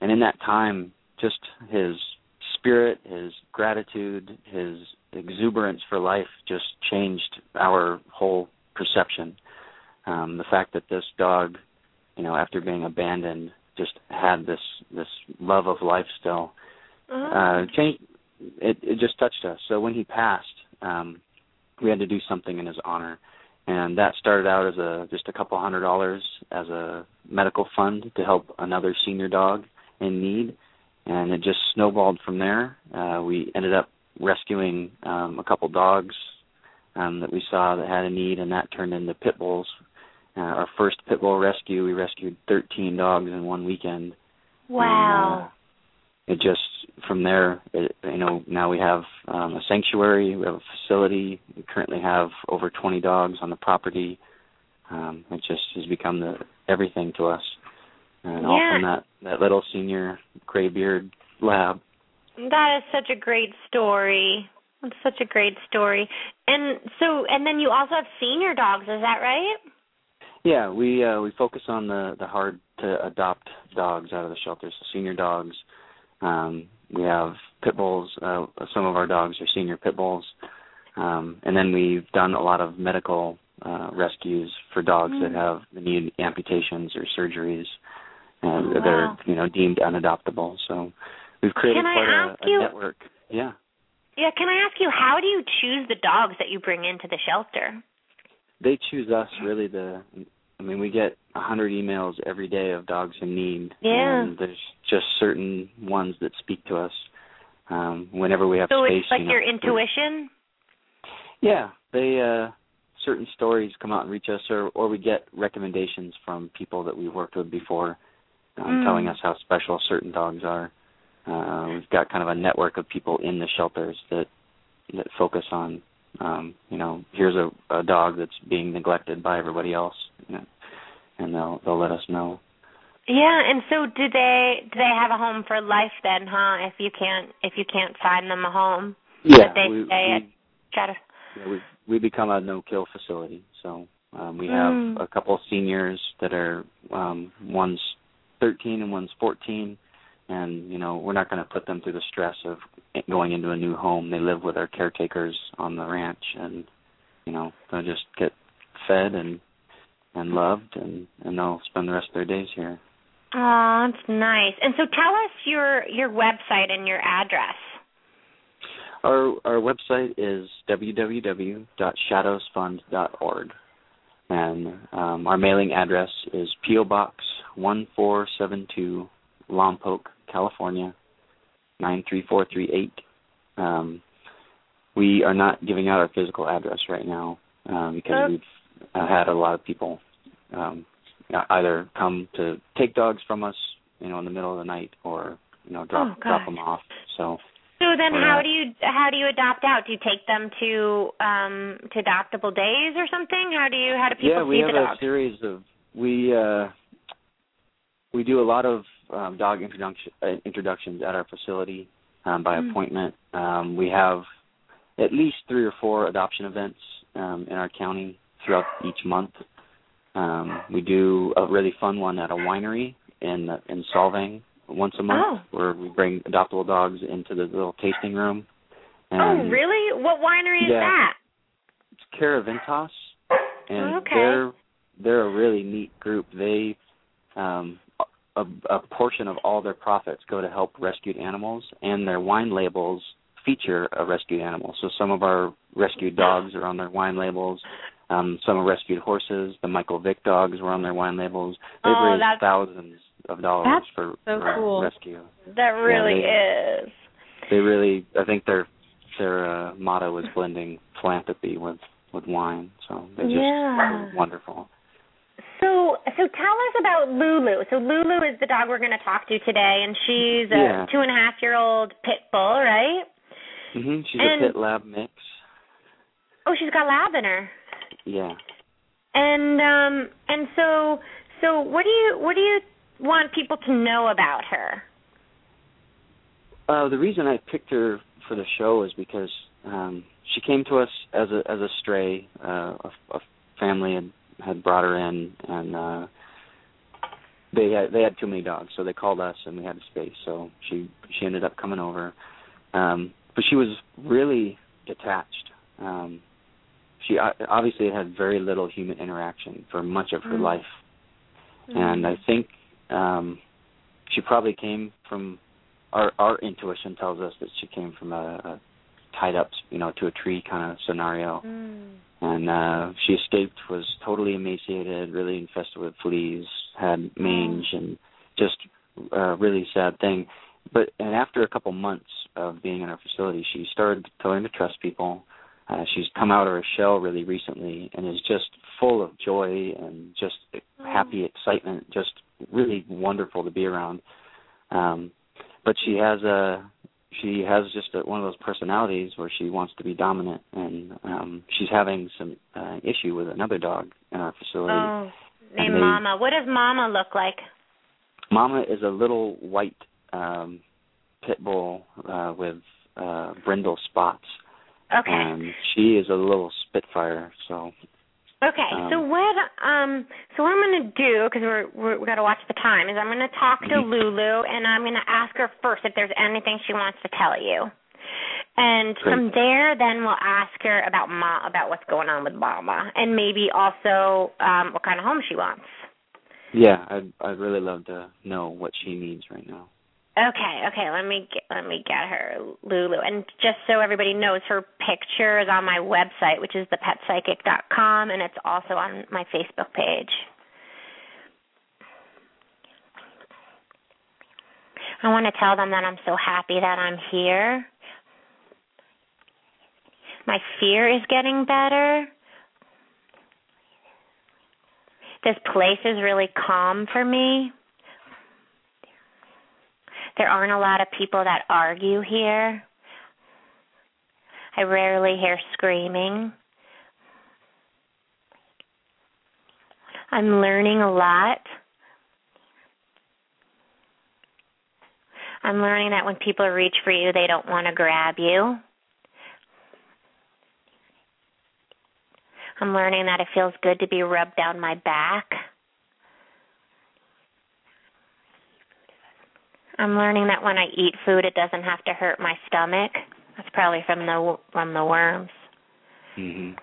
And in that time, just his spirit, his gratitude, his exuberance for life just changed our whole perception. Um, the fact that this dog, you know, after being abandoned, just had this this love of life still uh changed it it just touched us so when he passed um we had to do something in his honor and that started out as a just a couple hundred dollars as a medical fund to help another senior dog in need. And it just snowballed from there. Uh we ended up rescuing um a couple dogs um that we saw that had a need and that turned into pit bulls. Uh, our first pit bull rescue we rescued 13 dogs in one weekend. Wow. It just from there, it, you know, now we have um, a sanctuary, we have a facility. We currently have over 20 dogs on the property. Um, it just has become the everything to us, and all from that that little senior graybeard lab. That is such a great story. That's such a great story. And so, and then you also have senior dogs. Is that right? Yeah, we uh, we focus on the the hard to adopt dogs out of the shelters, so senior dogs. Um, we have pit bulls. Uh, some of our dogs are senior pit bulls, um, and then we've done a lot of medical uh, rescues for dogs that have need amputations or surgeries, and Oh, they're you know deemed unadoptable. So we've created Can quite a, a you- network. Yeah. Yeah. Can I ask you, how do you choose the dogs that you bring into the shelter? they choose us really the I mean we get a hundred emails every day of dogs in need. Yeah. And there's just certain ones that speak to us. Um whenever we have So space. it's like you know, your intuition. Yeah. They uh certain stories come out and reach us or or we get recommendations from people that we've worked with before um, Mm. telling us how special certain dogs are. Uh we've got kind of a network of people in the shelters that that focus on um you know here's a, a dog that's being neglected by everybody else you know, and they'll they'll let us know Yeah, and so do they do they have a home for life then, huh? If you can't if you can't find them a home. yeah they we stay we, at Shadow yeah, we we become a no kill facility so um we have Mm. a couple seniors that are um one's 13 and one's 14 and you know we're not going to put them through the stress of going into a new home they live with our caretakers on the ranch and you know they'll just get fed and and loved, and and they'll spend the rest of their days here. Oh, that's nice. And so, tell us your your website and your address. Our our website is www.shadowsfund.org, and um, our mailing address is PO Box one four seven two, Lompoc, California nine three four three eight. Um, we are not giving out our physical address right now uh, because we've uh, had a lot of people um, either come to take dogs from us, you know, in the middle of the night, or you know, drop Oh, drop them off. So So then, how do you how do you adopt out? Do you take them to um to adoptable days or something? How do you how do people yeah, we have a series of we uh, we do a lot of um, dog introduction uh, introductions at our facility um, by Mm. appointment. Um, we have at least three or four adoption events um, in our county throughout each month. Um, we do a really fun one at a winery in in Solvang once a month, Oh. where we bring adoptable dogs into the little tasting room. oh, really? What winery is that? It's Carivintás, and Okay. they're they're a really neat group. They um, a, a portion of all their profits go to help rescued animals, and their wine labels feature a rescued animal. So some of our rescued dogs are on their wine labels. Um, some are rescued horses. The Michael Vick dogs were on their wine labels. They've Oh, raised that's- thousands of dollars That's for, so cool. rescue. That really they- is. They really, I think their their uh, motto is blending philanthropy with with wine. So they just Yeah. wonderful. So, tell us about Lulu. So Lulu is the dog we're going to talk to today, and she's a Yeah. two and a half year old pit bull, right? hmm She's And- a pit lab mix. Oh, she's got lab in her. Yeah. And um, and so, so what do you what do you want people to know about her? Uh, the reason I picked her for the show is because um, she came to us as a as a stray. Uh, a, a family had had brought her in, and uh, they had they had too many dogs, so they called us, and we had a space. So she she ended up coming over, um, but she was really detached. Um, she obviously had very little human interaction for much of her Mm. life, and I think um, she probably came from our our intuition tells us that she came from a, a tied up, you know, to a tree kind of scenario, and uh, she escaped, was totally emaciated, really infested with fleas, had mange, and just a really sad thing. But and after a couple months of being in our facility, she started to learn to trust people. Uh, she's come out of her shell really recently and is just full of joy and just happy excitement, just really wonderful to be around. Um, but she has a she has just a, one of those personalities where she wants to be dominant, and um, she's having some uh, issue with another dog in our facility. Oh, named they- Mama. What does Mama look like? Mama is a little white um, pit bull uh, with uh, brindle spots, Okay. and she is a little spitfire. So Okay, Um, so what um so what I'm going to do cuz we're, we're we got to watch the time is I'm going to talk to Mhm. Lulu and I'm going to ask her first if there's anything she wants to tell you. And Great. from there then we'll ask her about ma about what's going on with mama and maybe also um what kind of home she wants. yeah, I'd I'd really love to know what she needs right now. Okay, okay, let me get, let me get her Lulu. And just so everybody knows, her picture is on my website, which is thepetpsychic.com, and it's also on my Facebook page. I want to tell them that I'm so happy that I'm here. My fear is getting better. This place is really calm for me. There aren't a lot of people that argue here. I rarely hear screaming. I'm learning a lot. I'm learning that when people reach for you, they don't want to grab you. I'm learning that it feels good to be rubbed down my back. I'm learning that when I eat food, it doesn't have to hurt my stomach. That's probably from the from the worms. Mhm.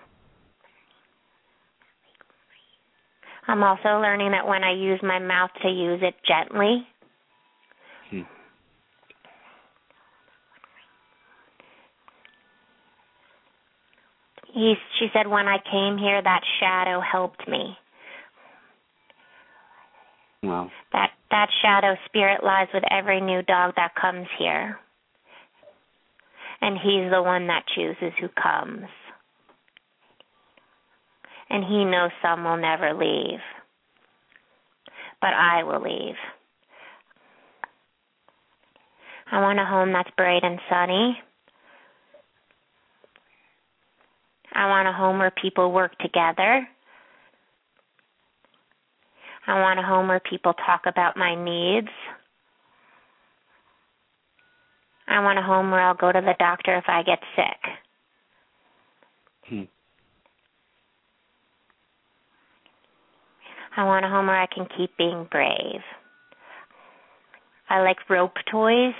I'm also learning that when I use my mouth to use it gently. Hmm. He, she said, when I came here, that shadow helped me. Wow. That that shadow spirit lies with every new dog that comes here. And he's the one that chooses who comes. And he knows some will never leave. But I will leave. I want a home that's bright and sunny. I want a home where people work together. I want a home where people talk about my needs. I want a home where I'll go to the doctor if I get sick. Hmm. I want a home where I can keep being brave. I like rope toys.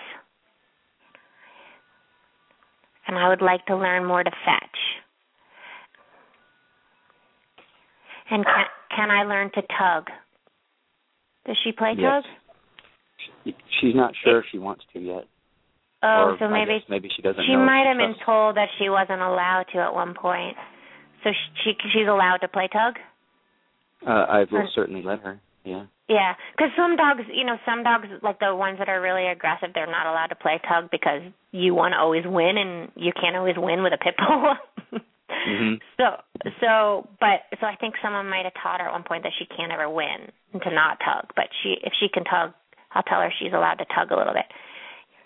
And I would like to learn more to fetch. And can, can I learn to tug? Does she play Yes. tug? She, she's not sure if she wants to yet. Oh, or so maybe maybe she doesn't she might have been told that she wasn't allowed to at one point. So she, she she's allowed to play tug. Uh, I will Or- certainly let her. Yeah. Yeah, because some dogs, you know, some dogs like the ones that are really aggressive, they're not allowed to play tug because you want to always win, and you can't always win with a pit bull. Mhm. So, so, but so I think someone might have taught her at one point that she can't ever win to not tug. But she, if she can tug, I'll tell her she's allowed to tug a little bit.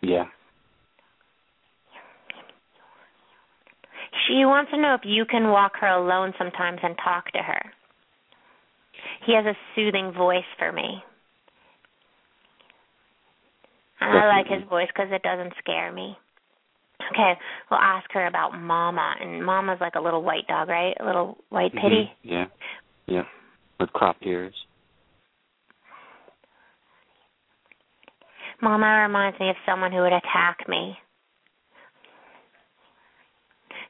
Yeah. She wants to know if you can walk her alone sometimes and talk to her. He has a soothing voice for me. And I like his voice because it doesn't scare me. Okay, we'll ask her about Mama. And Mama's like a little white dog, right? A little white pitty. Yeah. Yeah. With cropped ears. Mama reminds me of someone who would attack me.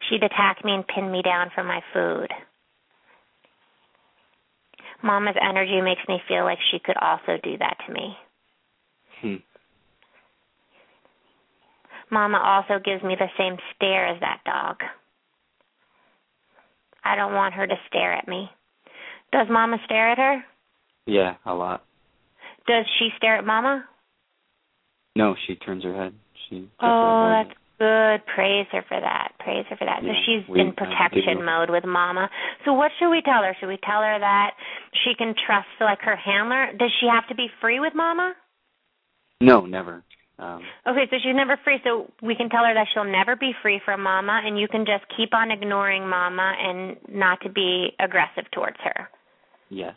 She'd attack me and pin me down for my food. Mama's energy makes me feel like she could also do that to me. Hmm. Mama also gives me the same stare as that dog. I don't want her to stare at me. Does Mama stare at her? Yeah, a lot. Does she stare at Mama? No, she turns her head. She Oh, avoids that's good. Praise her for that. Praise her for that. Yeah, so she's we- in protection mode with Mama. So what should we tell her? Should we tell her that she can trust like her handler? Does she have to be free with Mama? No, never. Um, Okay, so she's never free. So we can tell her that she'll never be free from Mama, and you can just keep on ignoring Mama and not to be aggressive towards her. yes.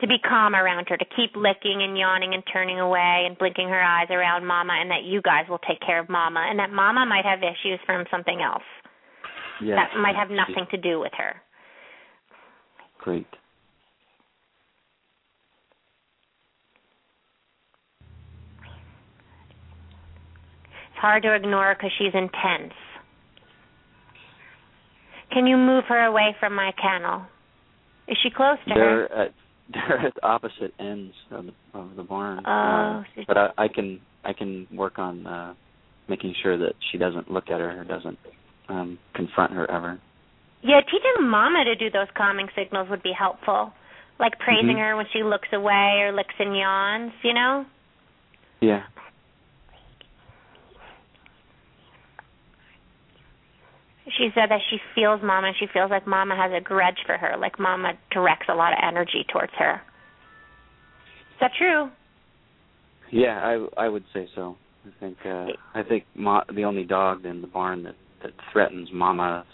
To be calm around her, to keep licking and yawning and turning away and blinking her eyes around Mama, and that you guys will take care of Mama, and that Mama might have issues from something else Yes. that might have nothing to do with her. Great. Hard to ignore because she's intense. Can you move her away from my kennel? Is she close to her? They're at they're at opposite ends of the of the barn. Oh, she's- but I, I can I can work on uh making sure that she doesn't look at her or doesn't um confront her ever. Yeah, teaching Mama to do those calming signals would be helpful. Like praising Mhm. her when she looks away or licks and yawns, you know? Yeah. She said that she feels Mama and she feels like Mama has a grudge for her, like Mama directs a lot of energy towards her. Is that true? Yeah, I I would say so. I think uh I think Ma- the only dog in the barn that that threatens Mama's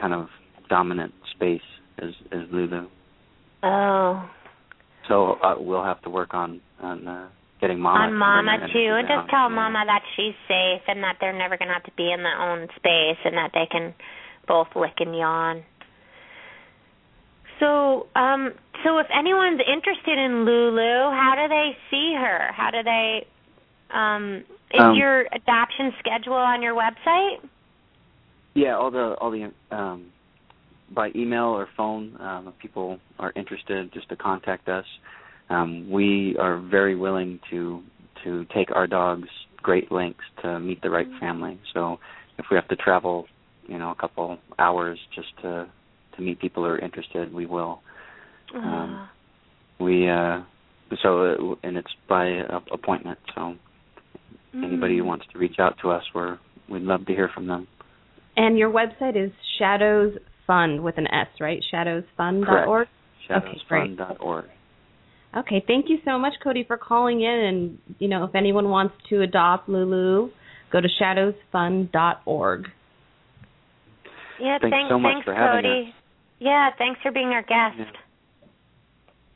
kind of dominant space is is Lulu. Oh. So uh, we'll have to work on on uh getting Mama on Mama too, and down. just tell. Mama that she's safe and that they're never gonna have to be in their own space and that they can both lick and yawn. So, um, so if anyone's interested in Lulu, how do they see her? How do they? Um, is Um, your adoption schedule on your website? Yeah, all the all the um by email or phone um, if people are interested, just to contact us. Um, we are very willing to to take our dogs great lengths to meet the right Mm-hmm. family. So if we have to travel, you know, a couple hours just to to meet people who are interested, we will. Um, we uh so uh, and it's by uh, appointment. So anybody who wants to reach out to us, we're we'd love to hear from them. And your website is Shadows Fund with an S, right? Shadowsfund.org. Shadowsfund.org. Okay, thank you so much, Cody, for calling in. And you know, if anyone wants to adopt Lulu, go to shadowsfund.org. Yeah, Thanks thanks, so much thanks, for having Cody. Yeah, thanks for being our guest. Yeah.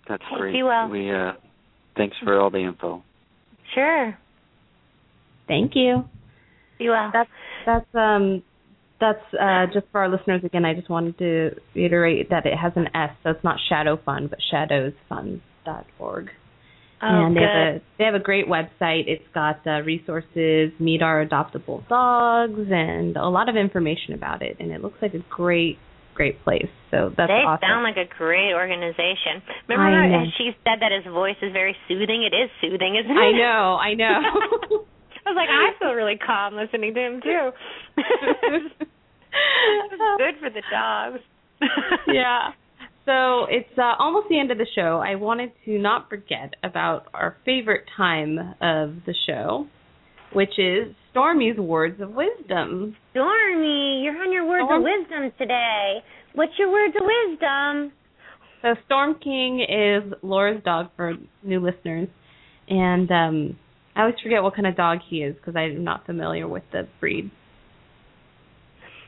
That's Hey, great. be well. We uh thanks for all the info. Sure. Thank you. Be well. That's that's um that's uh just for our listeners again. I just wanted to reiterate that it has an S, so it's not Shadow Fund, but shadowsfund.org. oh, and they good. have a they have a great website. It's got uh, resources, meet our adoptable dogs, and a lot of information about it. And it looks like a great great place. So that's they awesome. sound like a great organization. Remember I how know. she said that his voice is very soothing? It is soothing, isn't it? I know, I know. I was like, I feel really calm listening to him too. Good for the dogs. yeah. So it's uh, almost the end of the show. I wanted to not forget about our favorite time of the show, which is Stormy's words of wisdom. Stormy, you're on your words Storm- of wisdom today. What's your words of wisdom? So Storm King is Laura's dog for new listeners, and um, I always forget what kind of dog he is because I'm not familiar with the breed.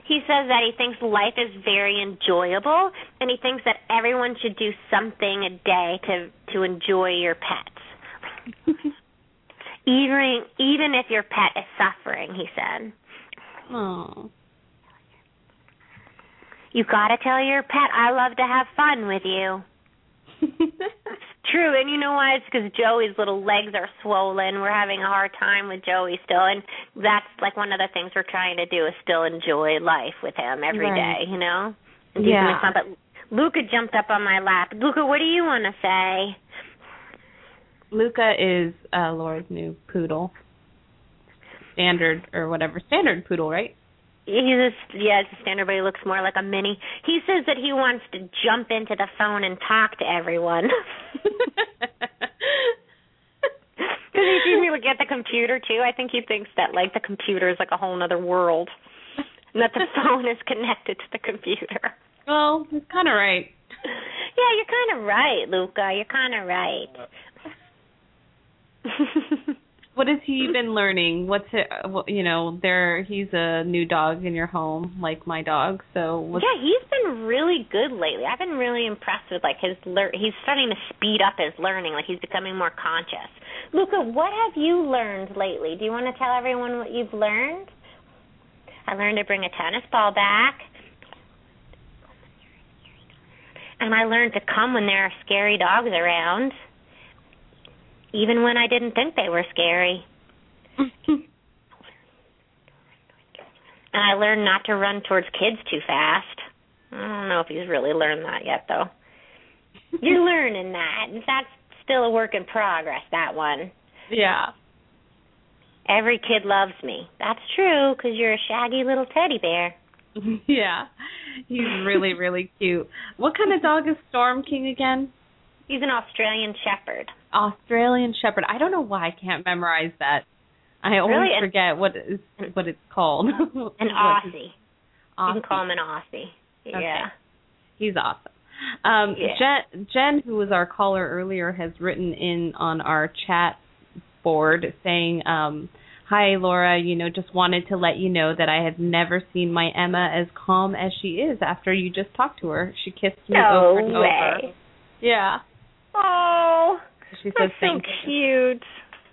He says that he thinks life is very enjoyable, and he thinks that everyone should do something a day to to enjoy your pets. even even if your pet is suffering, he said. Oh, You gotta tell your pet I love to have fun with you. True, and you know why? It's because Joey's little legs are swollen. We're having a hard time with Joey still, and that's like one of the things we're trying to do is still enjoy life with him every day. Right. you know? And Yeah. fun. But Luca jumped up on my lap. Luca, what do you want to say? Luca is uh, Laura's new poodle, standard or whatever, standard poodle, right? He's a yeah, it's a standard, but he looks more like a mini. He says that he wants to jump into the phone and talk to everyone. Because he sees me look at the computer too. I think he thinks that like the computer is like a whole other world, and that the phone is connected to the computer. well, he's kind of right. Yeah, you're kind of right, Luca. You're kind of right. What has he been learning? What's it? You know, there he's a new dog in your home, like my dog. So what's, yeah, he's been really good lately. I've been really impressed with like his lear- he's starting to speed up his learning, like he's becoming more conscious. Luca, what have you learned lately? Do you want to tell everyone what you've learned? I learned to bring a tennis ball back. And I learned to come when there are scary dogs around. Even when I didn't think they were scary. And I learned not to run towards kids too fast. I don't know if he's really learned that yet, though. You're learning that. That's still a work in progress, that one. yeah. Every kid loves me. That's true, because you're a shaggy little teddy bear. yeah. He's really, really cute. What kind of dog is Storm King again? He's an Australian Shepherd. Australian Shepherd. I don't know why I can't memorize that. I always Really? Forget what is what it's called. An Aussie. Aussie. You can call him an Aussie. Okay. Yeah. He's awesome. Um, Yeah. Jen, Jen, who was our caller earlier, has written in on our chat board saying, um, "Hi, Laura. You know, just wanted to let you know that I have never seen my Emma as calm as she is after you just talked to her. She kissed me No over and over. way. Yeah. Oh, She says that's so thank you. cute.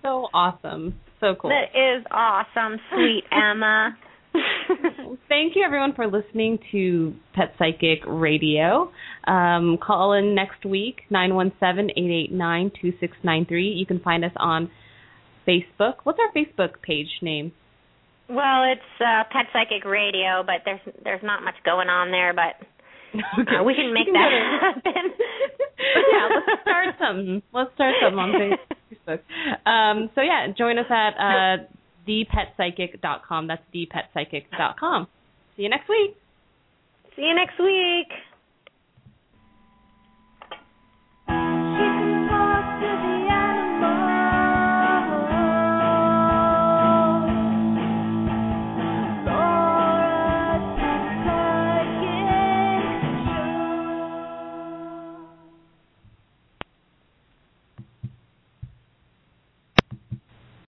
So awesome. So cool. That is awesome, sweet Emma. Thank you, everyone, for listening to Pet Psychic Radio. Um, call in next week, 917-889-2693. You can find us on Facebook. What's our Facebook page name? Well, it's uh, Pet Psychic Radio, but there's there's not much going on there. But Okay. Uh, we can make You that happen. yeah, let's start something. Let's start something on Facebook. Um, so yeah, join us at uh, thepetpsychic.com. That's thepetpsychic.com. See you next week. See you next week.